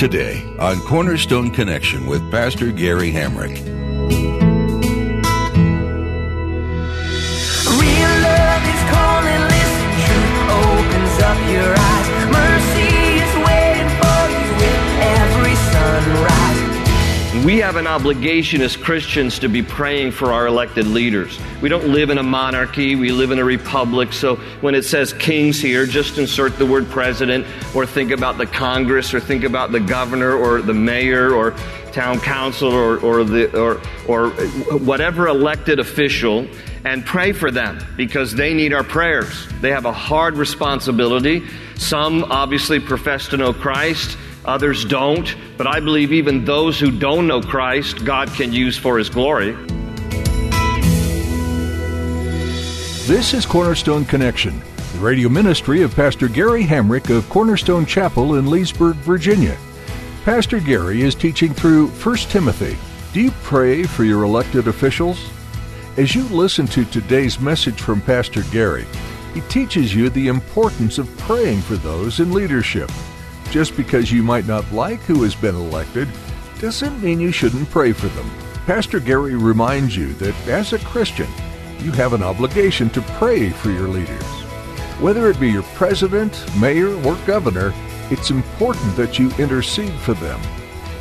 Today on Cornerstone Connection with Pastor Gary Hamrick. Real love is calling, listen, truth opens up your eyes. We have an obligation as Christians to be praying for our elected leaders. We don't live in a monarchy, we live in a republic. So when it says kings here, just insert the word president or think about the Congress or think about the governor or the mayor or town council or, or, the, or, or whatever elected official and pray for them because they need our prayers. They have a hard responsibility. Some obviously profess to know Christ. Others don't, but I believe even those who don't know Christ, God can use for His glory. This is Cornerstone Connection, the radio ministry of Pastor Gary Hamrick of Cornerstone Chapel in Leesburg, Virginia. Pastor Gary is teaching through 1 Timothy. Do you pray for your elected officials? As you listen to today's message from Pastor Gary, he teaches you the importance of praying for those in leadership. Just because you might not like who has been elected doesn't mean you shouldn't pray for them. Pastor Gary reminds you that as a Christian, you have an obligation to pray for your leaders. Whether it be your president, mayor, or governor, it's important that you intercede for them.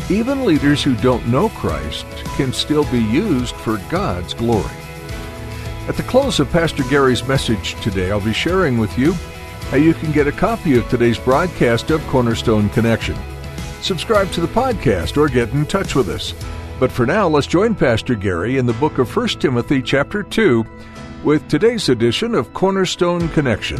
Even leaders who don't know Christ can still be used for God's glory. At the close of Pastor Gary's message today, I'll be sharing with you how you can get a copy of today's broadcast of Cornerstone Connection. Subscribe to the podcast or get in touch with us. But for now, let's join Pastor Gary in the book of 1 Timothy chapter 2 with today's edition of Cornerstone Connection.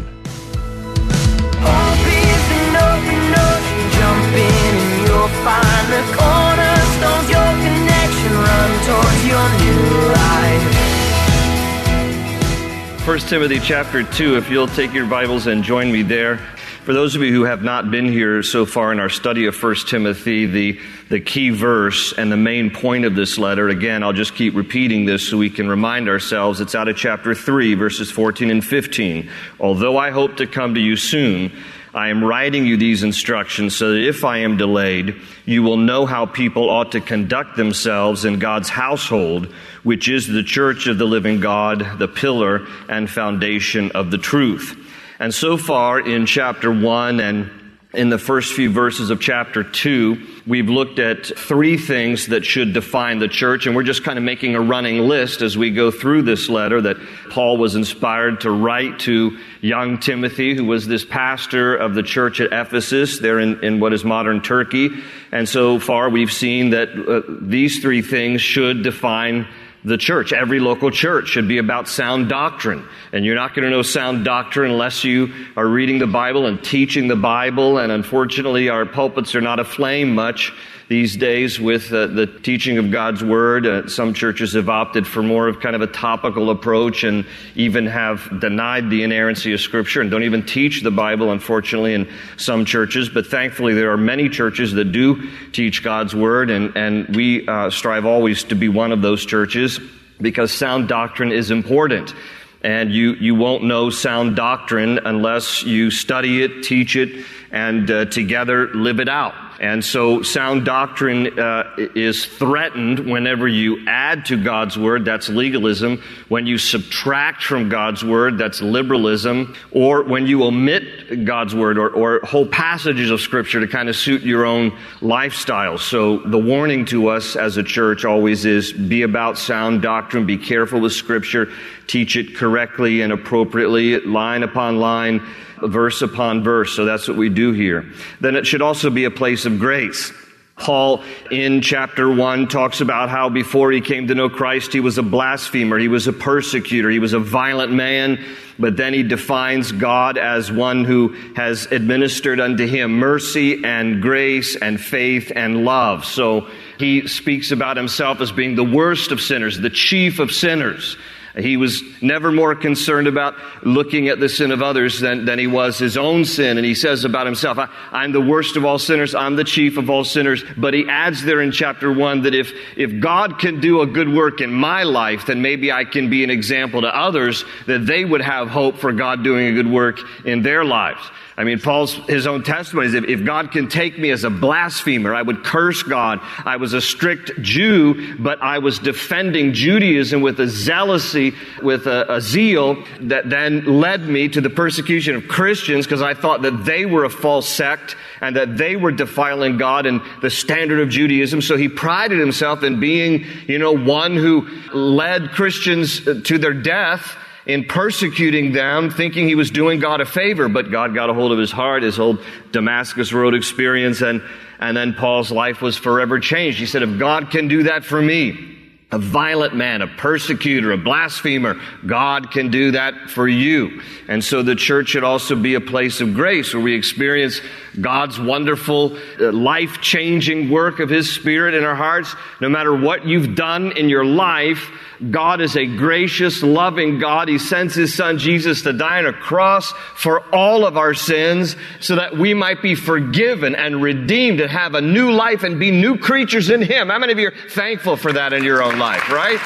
1 Timothy chapter 2, if you'll take your Bibles and join me there. For those of you who have not been here so far in our study of 1 Timothy, the, the key verse and the main point of this letter, again, I'll just keep repeating this so we can remind ourselves. It's out of chapter 3, verses 14 and 15. Although I hope to come to you soon, I am writing you these instructions so that if I am delayed, you will know how people ought to conduct themselves in God's household, which is the church of the living God, the pillar and foundation of the truth. And so far in chapter 1 and in the first few verses of chapter 2, we've looked at three things that should define the church, and we're just kind of making a running list as we go through this letter that Paul was inspired to write to young Timothy, who was this pastor of the church at Ephesus, there in, in what is modern Turkey. And so far, we've seen that uh, these three things should define the church. Every local church should be about sound doctrine. And you're not going to know sound doctrine unless you are reading the Bible and teaching the Bible. And unfortunately, our pulpits are not aflame much these days with uh, the teaching of God's Word. Uh, some churches have opted for more of kind of a topical approach and even have denied the inerrancy of Scripture and don't even teach the Bible, unfortunately, in some churches. But thankfully, there are many churches that do teach God's Word, and, and we uh, strive always to be one of those churches because sound doctrine is important. And you, you won't know sound doctrine unless you study it, teach it, and uh, together live it out. And so sound doctrine uh, is threatened whenever you add to God's word, that's legalism. When you subtract from God's word, that's liberalism. Or when you omit God's word or, or whole passages of scripture to kind of suit your own lifestyle. So the warning to us as a church always is be about sound doctrine, be careful with scripture, teach it correctly and appropriately, line upon line verse upon verse. So that's what we do here. Then it should also be a place of grace. Paul in chapter 1 talks about how before he came to know Christ, he was a blasphemer, he was a persecutor, he was a violent man, but then he defines God as one who has administered unto him mercy and grace and faith and love. So he speaks about himself as being the worst of sinners, the chief of sinners. He was never more concerned about looking at the sin of others than, than he was his own sin. And he says about himself, I, am the worst of all sinners. I'm the chief of all sinners. But he adds there in chapter one that if, if God can do a good work in my life, then maybe I can be an example to others that they would have hope for God doing a good work in their lives. I mean, Paul's, his own testimony is if, if, God can take me as a blasphemer, I would curse God. I was a strict Jew, but I was defending Judaism with a zealousy, with a, a zeal that then led me to the persecution of Christians because I thought that they were a false sect and that they were defiling God and the standard of Judaism. So he prided himself in being, you know, one who led Christians uh, to their death in persecuting them, thinking he was doing God a favor, but God got a hold of his heart, his whole Damascus Road experience, and, and then Paul's life was forever changed. He said, if God can do that for me, a violent man, a persecutor, a blasphemer. God can do that for you. And so the church should also be a place of grace where we experience God's wonderful, uh, life changing work of His Spirit in our hearts. No matter what you've done in your life, God is a gracious, loving God. He sends His Son Jesus to die on a cross for all of our sins so that we might be forgiven and redeemed and have a new life and be new creatures in Him. How many of you are thankful for that in your own life, right?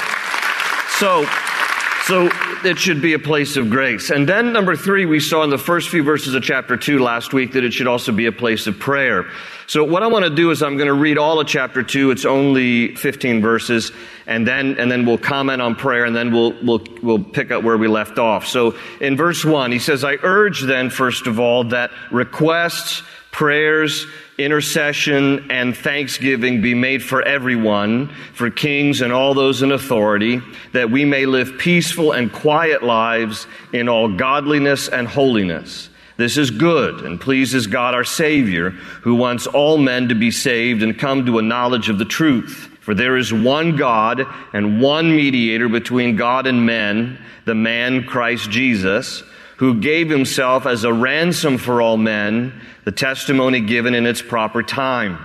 So, so it should be a place of grace. And then number three, we saw in the first few verses of chapter two last week that it should also be a place of prayer. So what I want to do is I'm going to read all of chapter two. It's only 15 verses and then, and then we'll comment on prayer and then we'll, we'll, we'll pick up where we left off. So in verse one, he says, I urge then, first of all, that requests, prayers, intercession, and thanksgiving be made for everyone, for kings and all those in authority, that we may live peaceful and quiet lives in all godliness and holiness. This is good and pleases God our Savior, who wants all men to be saved and come to a knowledge of the truth. For there is one God and one mediator between God and men, the man Christ Jesus, who gave himself as a ransom for all men the testimony given in its proper time.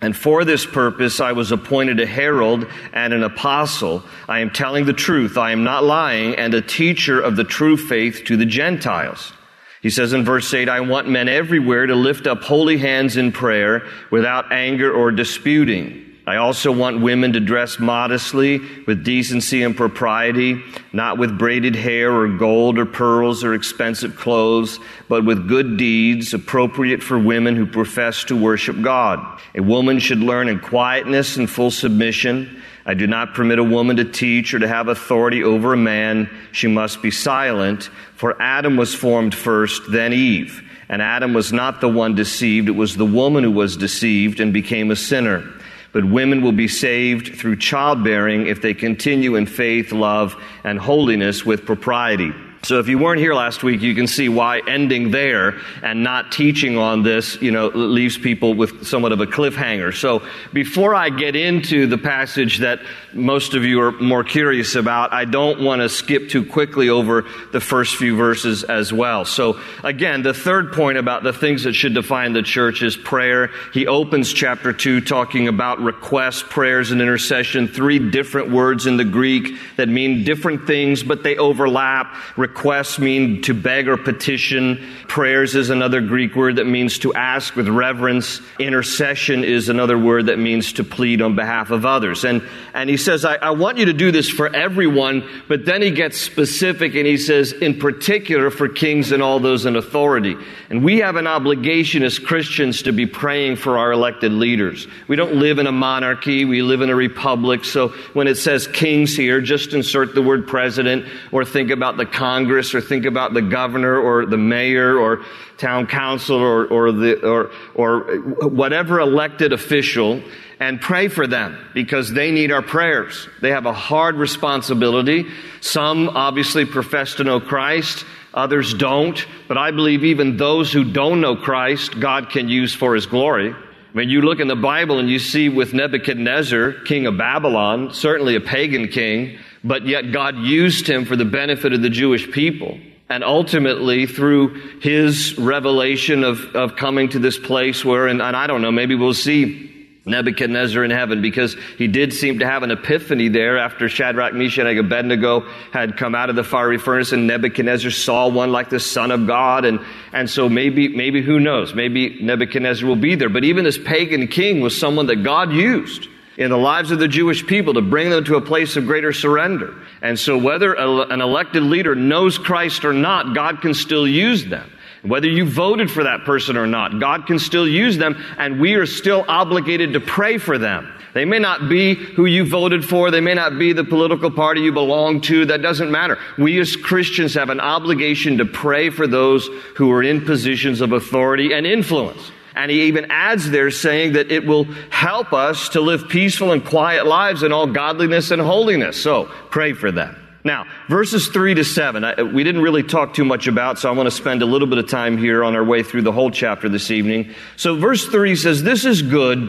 And for this purpose, I was appointed a herald and an apostle. I am telling the truth. I am not lying and a teacher of the true faith to the Gentiles. He says in verse 8, I want men everywhere to lift up holy hands in prayer without anger or disputing. I also want women to dress modestly with decency and propriety, not with braided hair or gold or pearls or expensive clothes, but with good deeds appropriate for women who profess to worship God. A woman should learn in quietness and full submission. I do not permit a woman to teach or to have authority over a man. She must be silent, for Adam was formed first, then Eve. And Adam was not the one deceived, it was the woman who was deceived and became a sinner but women will be saved through childbearing if they continue in faith, love, and holiness with propriety. So if you weren't here last week, you can see why ending there and not teaching on this, you know, leaves people with somewhat of a cliffhanger. So before I get into the passage that most of you are more curious about, I don't want to skip too quickly over the first few verses as well. So again, the third point about the things that should define the church is prayer. He opens chapter two talking about requests, prayers, and intercession. Three different words in the Greek that mean different things, but they overlap Requests mean to beg or petition. Prayers is another Greek word that means to ask with reverence. Intercession is another word that means to plead on behalf of others. And, and he says, I, I want you to do this for everyone, but then he gets specific and he says, in particular for kings and all those in authority. And we have an obligation as Christians to be praying for our elected leaders. We don't live in a monarchy, we live in a republic. So when it says kings here, just insert the word president or think about the Congress Congress or think about the governor or the mayor or town council or, or, the, or, or whatever elected official and pray for them because they need our prayers. They have a hard responsibility. Some obviously profess to know Christ. Others don't. But I believe even those who don't know Christ, God can use for His glory. When you look in the Bible and you see with Nebuchadnezzar, king of Babylon, certainly a pagan king, but yet God used him for the benefit of the Jewish people. And ultimately, through his revelation of, of coming to this place where, and, and I don't know, maybe we'll see Nebuchadnezzar in heaven because he did seem to have an epiphany there after Shadrach, Meshach, and Abednego had come out of the fiery furnace and Nebuchadnezzar saw one like the Son of God. And, and so maybe, maybe who knows? Maybe Nebuchadnezzar will be there. But even this pagan king was someone that God used in the lives of the Jewish people to bring them to a place of greater surrender. And so whether an elected leader knows Christ or not, God can still use them. Whether you voted for that person or not, God can still use them, and we are still obligated to pray for them. They may not be who you voted for. They may not be the political party you belong to. That doesn't matter. We as Christians have an obligation to pray for those who are in positions of authority and influence. And he even adds there saying that it will help us to live peaceful and quiet lives in all godliness and holiness. So pray for them. Now, verses 3 to 7, I, we didn't really talk too much about, so I want to spend a little bit of time here on our way through the whole chapter this evening. So, verse 3 says, This is good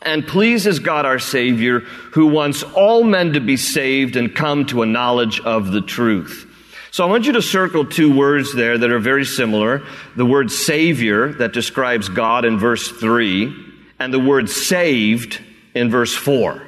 and pleases God our Savior, who wants all men to be saved and come to a knowledge of the truth. So I want you to circle two words there that are very similar. The word Savior that describes God in verse 3, and the word saved in verse 4.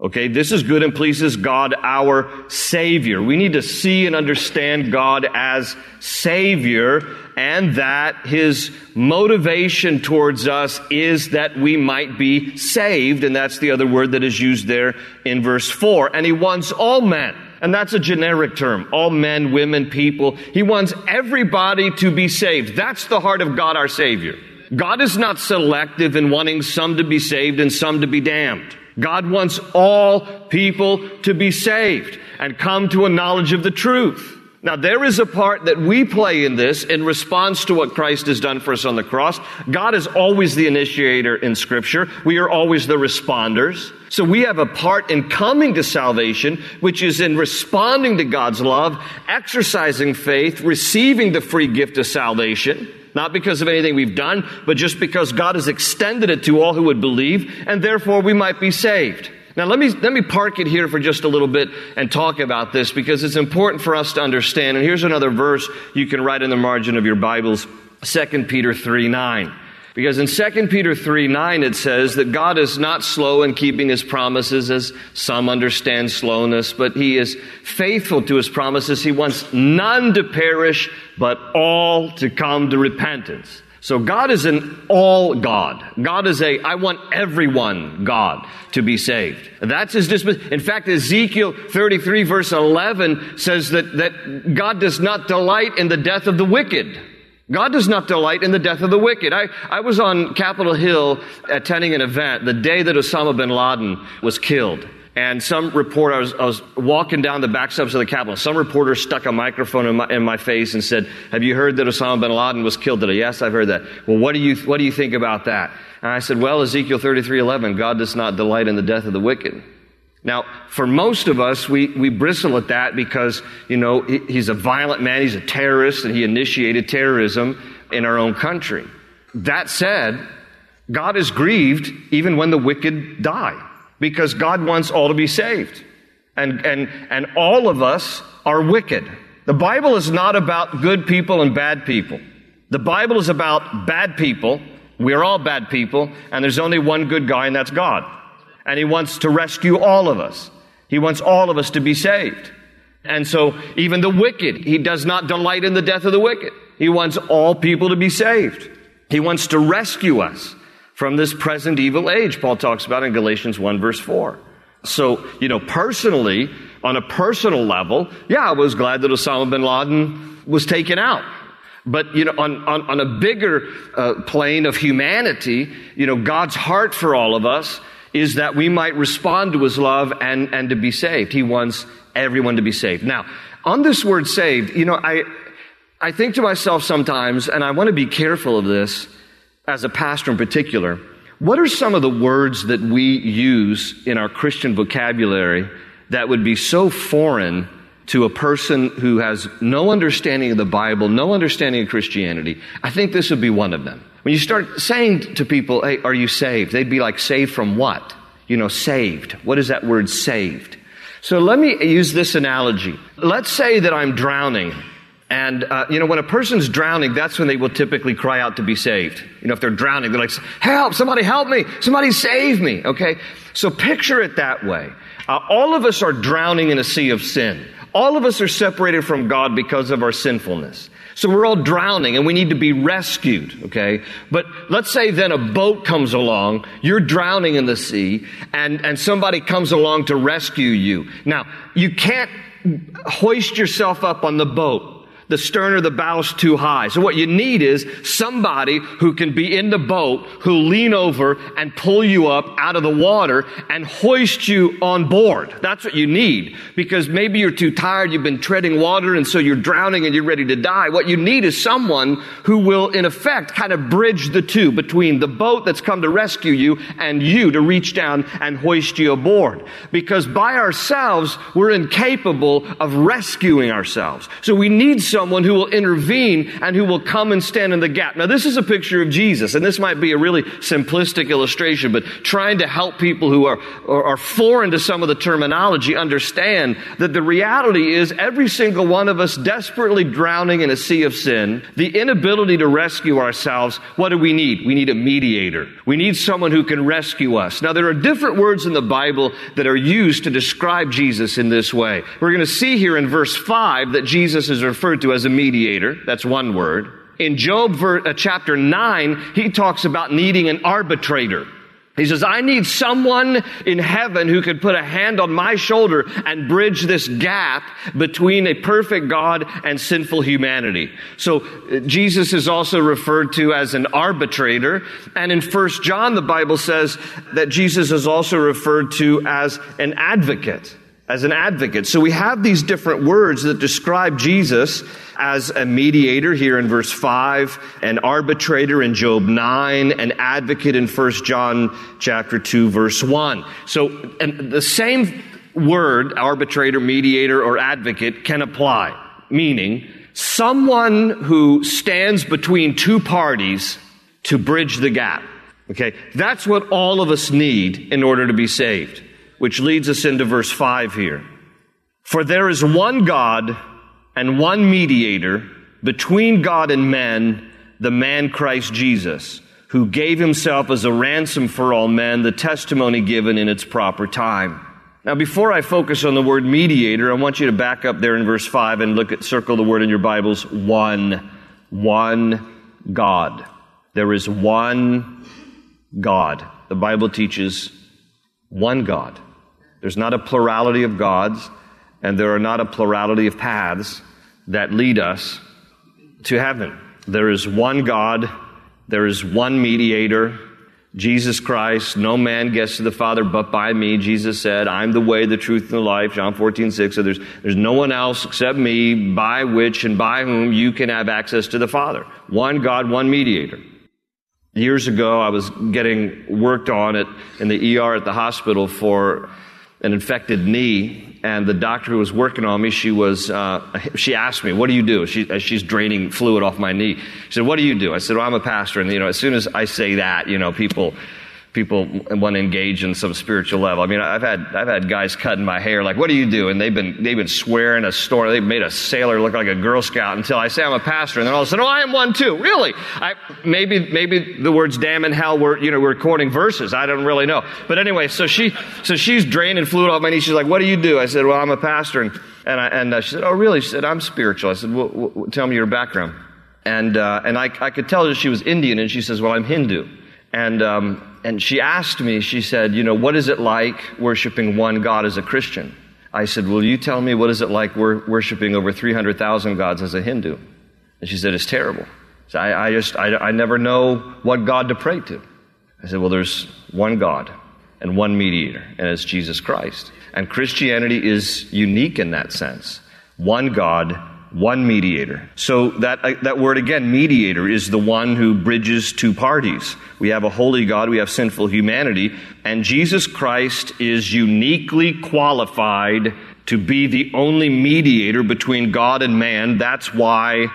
Okay, this is good and pleases God, our Savior. We need to see and understand God as Savior and that His motivation towards us is that we might be saved. And that's the other word that is used there in verse 4. And He wants all men. And that's a generic term. All men, women, people. He wants everybody to be saved. That's the heart of God, our Savior. God is not selective in wanting some to be saved and some to be damned. God wants all people to be saved and come to a knowledge of the truth. Now, there is a part that we play in this in response to what Christ has done for us on the cross. God is always the initiator in Scripture. We are always the responders. So we have a part in coming to salvation, which is in responding to God's love, exercising faith, receiving the free gift of salvation. Not because of anything we've done, but just because God has extended it to all who would believe, and therefore we might be saved. Now let me, let me park it here for just a little bit and talk about this because it's important for us to understand. And here's another verse you can write in the margin of your Bibles, 2 Peter 3 9. Because in 2 Peter 3 9, it says that God is not slow in keeping his promises, as some understand slowness, but he is faithful to his promises. He wants none to perish, but all to come to repentance. So God is an all God. God is a, I want everyone God to be saved. That's his disposition. In fact, Ezekiel 33 verse 11 says that, that God does not delight in the death of the wicked. God does not delight in the death of the wicked. I, I was on Capitol Hill attending an event the day that Osama bin Laden was killed. And some reporter, I was, I was, walking down the back steps of the Capitol. Some reporter stuck a microphone in my, in my, face and said, Have you heard that Osama bin Laden was killed today? Yes, I've heard that. Well, what do you, what do you think about that? And I said, Well, Ezekiel 33 11, God does not delight in the death of the wicked. Now, for most of us, we, we bristle at that because, you know, he's a violent man, he's a terrorist, and he initiated terrorism in our own country. That said, God is grieved even when the wicked die because God wants all to be saved. And, and, and all of us are wicked. The Bible is not about good people and bad people. The Bible is about bad people. We're all bad people, and there's only one good guy, and that's God and He wants to rescue all of us. He wants all of us to be saved. And so, even the wicked, He does not delight in the death of the wicked. He wants all people to be saved. He wants to rescue us from this present evil age, Paul talks about in Galatians 1, verse 4. So, you know, personally, on a personal level, yeah, I was glad that Osama bin Laden was taken out. But, you know, on, on, on a bigger uh, plane of humanity, you know, God's heart for all of us is that we might respond to his love and, and to be saved. He wants everyone to be saved. Now, on this word saved, you know, I, I think to myself sometimes, and I want to be careful of this as a pastor in particular, what are some of the words that we use in our Christian vocabulary that would be so foreign to a person who has no understanding of the Bible, no understanding of Christianity? I think this would be one of them. When you start saying to people, hey, are you saved? They'd be like, saved from what? You know, saved. What is that word saved? So let me use this analogy. Let's say that I'm drowning. And, uh, you know, when a person's drowning, that's when they will typically cry out to be saved. You know, if they're drowning, they're like, help, somebody help me, somebody save me, okay? So picture it that way. Uh, all of us are drowning in a sea of sin. All of us are separated from God because of our sinfulness. So we're all drowning and we need to be rescued, okay? But let's say then a boat comes along, you're drowning in the sea, and, and somebody comes along to rescue you. Now, you can't hoist yourself up on the boat the stern or the bow's too high. So what you need is somebody who can be in the boat, who lean over and pull you up out of the water and hoist you on board. That's what you need. Because maybe you're too tired, you've been treading water, and so you're drowning and you're ready to die. What you need is someone who will, in effect, kind of bridge the two between the boat that's come to rescue you and you to reach down and hoist you aboard. Because by ourselves, we're incapable of rescuing ourselves. So we need someone who will intervene and who will come and stand in the gap. Now, this is a picture of Jesus, and this might be a really simplistic illustration, but trying to help people who are, are foreign to some of the terminology understand that the reality is every single one of us desperately drowning in a sea of sin, the inability to rescue ourselves, what do we need? We need a mediator. We need someone who can rescue us. Now, there are different words in the Bible that are used to describe Jesus in this way. We're going to see here in verse 5 that Jesus is referred to to as a mediator. That's one word. In Job uh, chapter 9, he talks about needing an arbitrator. He says, I need someone in heaven who could put a hand on my shoulder and bridge this gap between a perfect God and sinful humanity. So uh, Jesus is also referred to as an arbitrator. And in First John, the Bible says that Jesus is also referred to as an advocate as an advocate. So we have these different words that describe Jesus as a mediator here in verse 5, an arbitrator in Job 9, an advocate in 1 John chapter 2 verse 1. So and the same word, arbitrator, mediator, or advocate can apply, meaning someone who stands between two parties to bridge the gap. Okay. That's what all of us need in order to be saved which leads us into verse 5 here. For there is one God and one mediator between God and men, the man Christ Jesus, who gave himself as a ransom for all men, the testimony given in its proper time. Now, before I focus on the word mediator, I want you to back up there in verse 5 and look at, circle the word in your Bibles, one, one God. There is one God. The Bible teaches one God. There's not a plurality of gods, and there are not a plurality of paths that lead us to heaven. There is one God, there is one mediator, Jesus Christ. No man gets to the Father but by me. Jesus said, I'm the way, the truth, and the life. John 14, 6. So there's, there's no one else except me by which and by whom you can have access to the Father. One God, one mediator. Years ago, I was getting worked on it in the ER at the hospital for an infected knee, and the doctor who was working on me, she was, uh, she asked me, "What do you do?" She, as she's draining fluid off my knee, she said, "What do you do?" I said, "Well, I'm a pastor." And you know, as soon as I say that, you know, people people want to engage in some spiritual level. I mean, I've had I've had guys cutting my hair like, "What do you do?" And they've been they've been swearing a story. They've made a sailor look like a Girl Scout until I say I'm a pastor, and then all of a sudden, "Oh, I am one too." Really? I, maybe maybe the words "damn" and "hell" were you know we're quoting verses. I don't really know. But anyway, so she so she's draining fluid off my knee. She's like, "What do you do?" I said, "Well, I'm a pastor." And and, I, and uh, she said, "Oh, really?" She said, "I'm spiritual." I said, well, well "Tell me your background." And uh, and I I could tell that she was Indian, and she says, "Well, I'm Hindu." And, um, and she asked me, she said, you know, what is it like worshiping one God as a Christian? I said, will you tell me what is it like wor- worshiping over 300,000 gods as a Hindu? And she said, it's terrible. So I, I just, I, I never know what God to pray to. I said, well, there's one God and one mediator, and it's Jesus Christ. And Christianity is unique in that sense. One God, one mediator. So that, uh, that word again, mediator, is the one who bridges two parties. We have a holy God, we have sinful humanity, and Jesus Christ is uniquely qualified to be the only mediator between God and man. That's why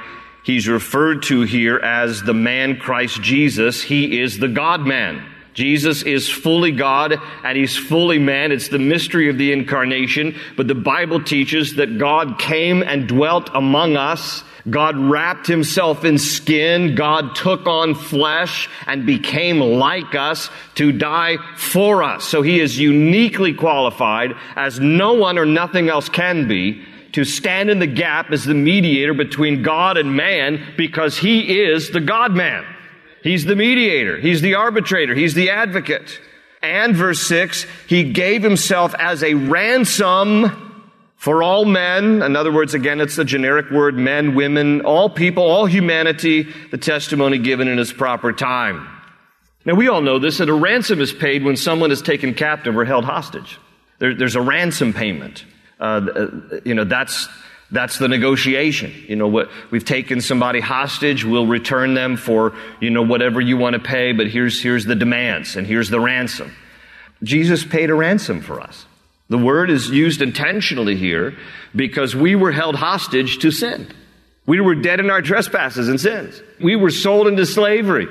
he's referred to here as the man Christ Jesus. He is the God man. Jesus is fully God and he's fully man. It's the mystery of the incarnation, but the Bible teaches that God came and dwelt among us. God wrapped himself in skin. God took on flesh and became like us to die for us. So he is uniquely qualified as no one or nothing else can be to stand in the gap as the mediator between God and man because he is the God man. He's the mediator. He's the arbitrator. He's the advocate. And verse 6, he gave himself as a ransom for all men. In other words, again, it's the generic word men, women, all people, all humanity, the testimony given in its proper time. Now, we all know this that a ransom is paid when someone is taken captive or held hostage. There, there's a ransom payment. Uh, uh you know, that's that's the negotiation. You know, what, we've taken somebody hostage. We'll return them for, you know, whatever you want to pay, but here's, here's the demands and here's the ransom. Jesus paid a ransom for us. The word is used intentionally here because we were held hostage to sin. We were dead in our trespasses and sins. We were sold into slavery.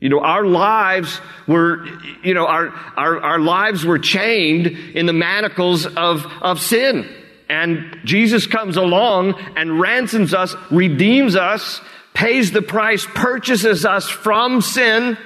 You know, our lives were, you know, our, our, our lives were chained in the manacles of, of sin. And Jesus comes along and ransoms us, redeems us, pays the price, purchases us from sin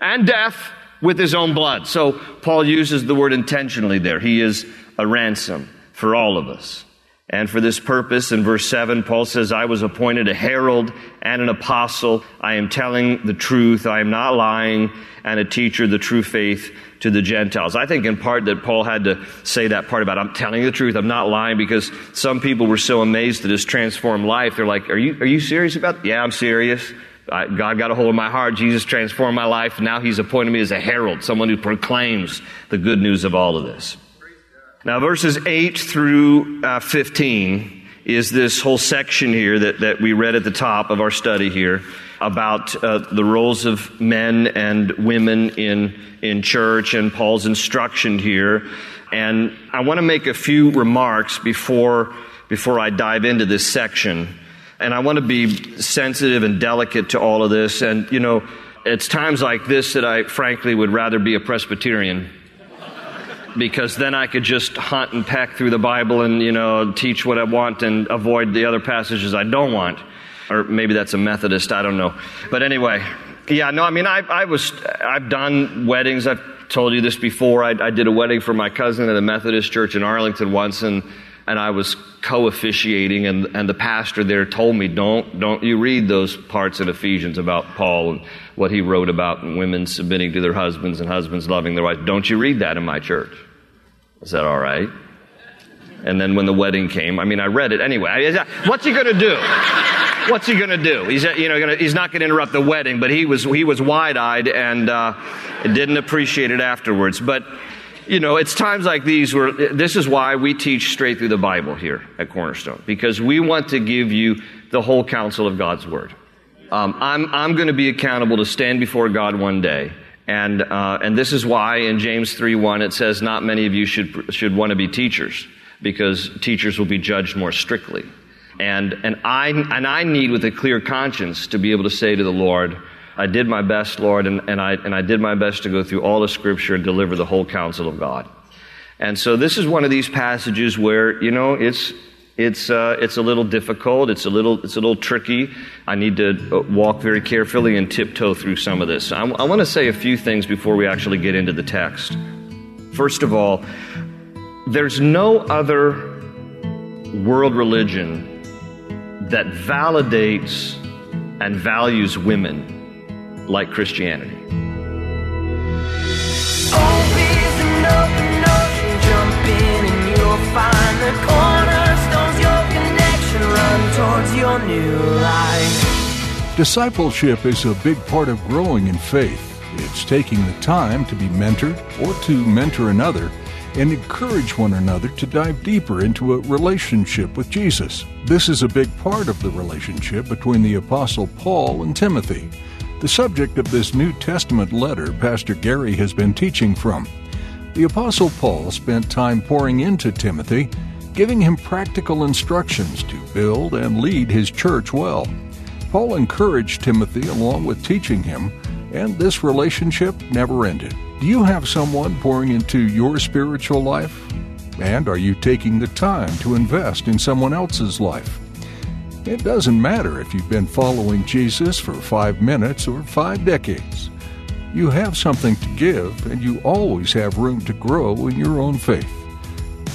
and death with his own blood. So Paul uses the word intentionally there. He is a ransom for all of us. And for this purpose, in verse 7, Paul says, I was appointed a herald and an apostle. I am telling the truth. I am not lying, and a teacher of the true faith to the Gentiles. I think in part that Paul had to say that part about, I'm telling the truth, I'm not lying, because some people were so amazed at his transformed life. They're like, Are you, are you serious about? Yeah, I'm serious. I, God got a hold of my heart. Jesus transformed my life. Now he's appointed me as a herald, someone who proclaims the good news of all of this. Now, verses 8 through uh, 15 is this whole section here that, that we read at the top of our study here about uh, the roles of men and women in, in church and Paul's instruction here. And I want to make a few remarks before, before I dive into this section. And I want to be sensitive and delicate to all of this. And, you know, it's times like this that I frankly would rather be a Presbyterian because then I could just hunt and peck through the Bible and, you know, teach what I want and avoid the other passages I don't want. Or maybe that's a Methodist, I don't know. But anyway, yeah, no, I mean, I, I was, I've done weddings. I've told you this before. I, I did a wedding for my cousin at a Methodist church in Arlington once, and, and I was co-officiating, and, and the pastor there told me, don't, don't you read those parts in Ephesians about Paul and what he wrote about women submitting to their husbands and husbands loving their wives. Don't you read that in my church? I said, all right. And then when the wedding came, I mean, I read it anyway. What's he going to do? What's he going to do? He's, you know, gonna, he's not going to interrupt the wedding, but he was, he was wide eyed and uh, didn't appreciate it afterwards. But, you know, it's times like these where this is why we teach straight through the Bible here at Cornerstone, because we want to give you the whole counsel of God's Word. Um, I'm, I'm going to be accountable to stand before God one day. And, uh, and this is why in James 3 1 it says, Not many of you should, should want to be teachers because teachers will be judged more strictly. And, and, I, and I need, with a clear conscience, to be able to say to the Lord, I did my best, Lord, and, and, I, and I did my best to go through all the Scripture and deliver the whole counsel of God. And so this is one of these passages where, you know, it's, it's, uh, it's a little difficult. It's a little, it's a little tricky. I need to uh, walk very carefully and tiptoe through some of this. I, I want to say a few things before we actually get into the text. First of all, there's no other world religion that validates and values women like Christianity. Discipleship is a big part of growing in faith. It's taking the time to be mentored or to mentor another and encourage one another to dive deeper into a relationship with Jesus. This is a big part of the relationship between the Apostle Paul and Timothy, the subject of this New Testament letter Pastor Gary has been teaching from. The Apostle Paul spent time pouring into Timothy, giving him practical instructions to build and lead his church well. Paul encouraged Timothy along with teaching him, and this relationship never ended. Do you have someone pouring into your spiritual life? And are you taking the time to invest in someone else's life? It doesn't matter if you've been following Jesus for five minutes or five decades. You have something to give, and you always have room to grow in your own faith.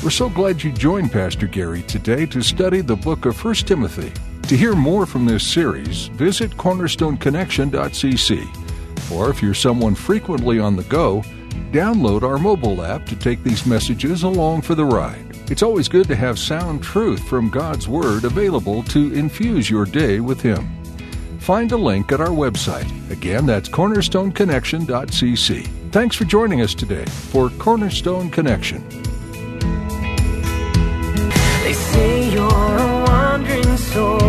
We're so glad you joined Pastor Gary today to study the book of 1 Timothy. To hear more from this series, visit cornerstoneconnection.cc. Or if you're someone frequently on the go, download our mobile app to take these messages along for the ride. It's always good to have sound truth from God's Word available to infuse your day with Him. Find a link at our website. Again, that's cornerstoneconnection.cc. Thanks for joining us today for Cornerstone Connection. They say you're a wandering soul,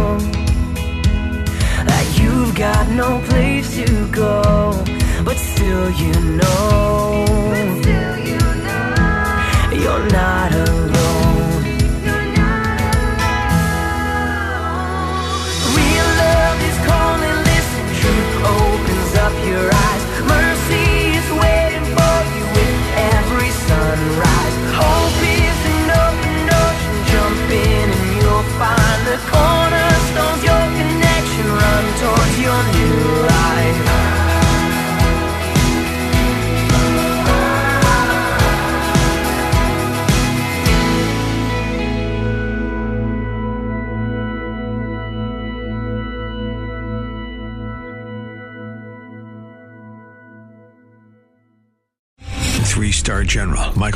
that you've got no place to go, but still you know, still you know. you're not alone.